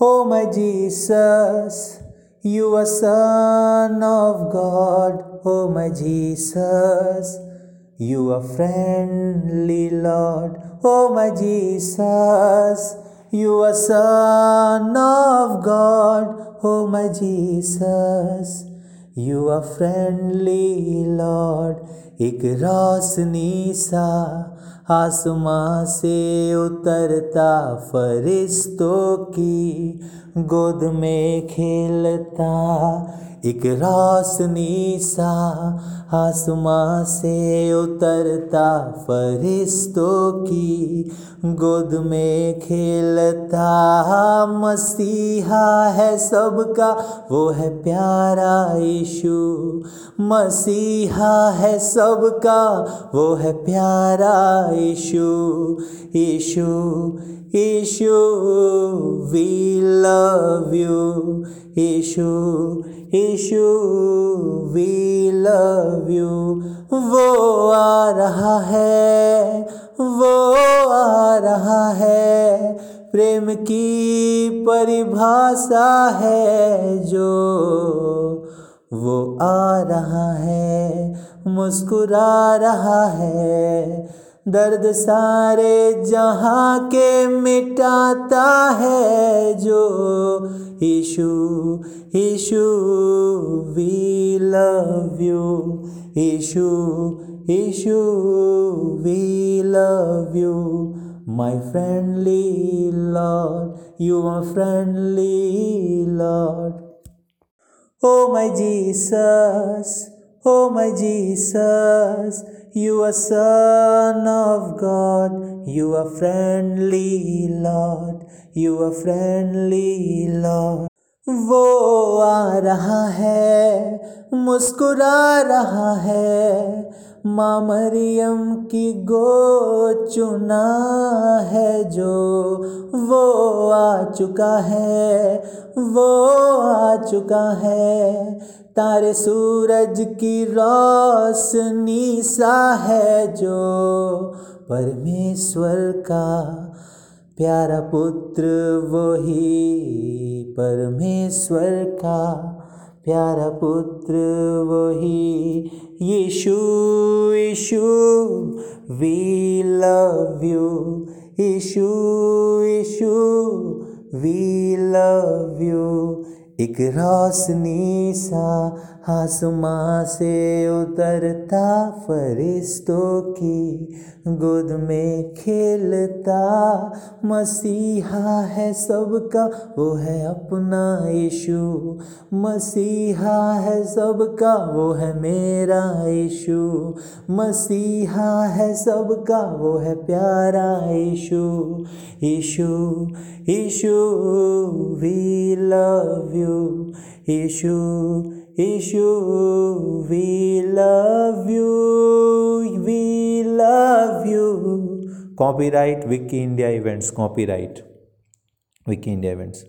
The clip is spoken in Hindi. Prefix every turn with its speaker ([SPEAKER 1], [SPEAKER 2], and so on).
[SPEAKER 1] Oh, my Jesus, you are Son of God. Oh, my Jesus, you are friendly Lord. Oh, my Jesus, you are Son of God. Oh, my Jesus, you are friendly Lord. एक रोशनी सा आसमां से उतरता फरिश्तों की गोद में खेलता, एक रोशनी सा आसमां से उतरता फरिश्तों की गोद में खेलता। मसीहा है सबका, वो है प्यारा यीशु। मसीहा है सबका, वो है प्यारा Yeshu Yeshu Yeshu we love you Yeshu Yeshu we love you वो आ रहा है, वो आ रहा है। प्रेम की परिभाषा है जो वो आ रहा है, मुस्कुरा रहा है। दर्द सारे जहाँ के मिटाता है जो Ishu Ishu we love you Ishu Ishu we love you my friendly lord you are friendly lord oh my Jesus oh my Jesus you are Son of God, you are friendly Lord, you are friendly Lord. वो आ रहा है, मुस्कुरा रहा है। माँ मरियम की गो चुना है जो, वो आ चुका है, वो आ चुका है। तारे सूरज की रोशनी सा है जो परमेश्वर का प्यारा पुत्र वही परमेश्वर का। प्यारा पुत्र वही Yeshu Yeshu we love you Yeshu Yeshu we love you एक रोशनी सा आसमां से उतरता फरिश्तों की गोद में खेलता मसीहा है सबका, वो है अपना यीशु। मसीहा है सबका, वो है मेरा यीशु। मसीहा है सबका, वो है प्यारा Yeshu. Yeshu Yeshu we love you Yeshu, Yeshu, we love you, we love you. Copyright Wiki India events, copyright Wiki India events.